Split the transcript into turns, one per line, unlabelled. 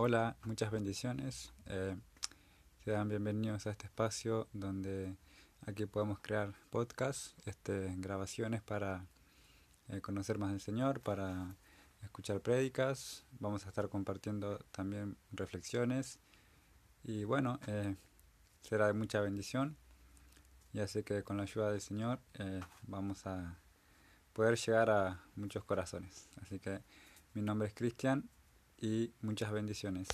Hola, muchas bendiciones. Eh, sean bienvenidos a este espacio donde aquí podemos crear podcasts, este, grabaciones para eh, conocer más del Señor, para escuchar prédicas. Vamos a estar compartiendo también reflexiones y bueno, eh, será de mucha bendición. Ya sé que con la ayuda del Señor eh, vamos a poder llegar a muchos corazones. Así que mi nombre es Cristian y muchas bendiciones.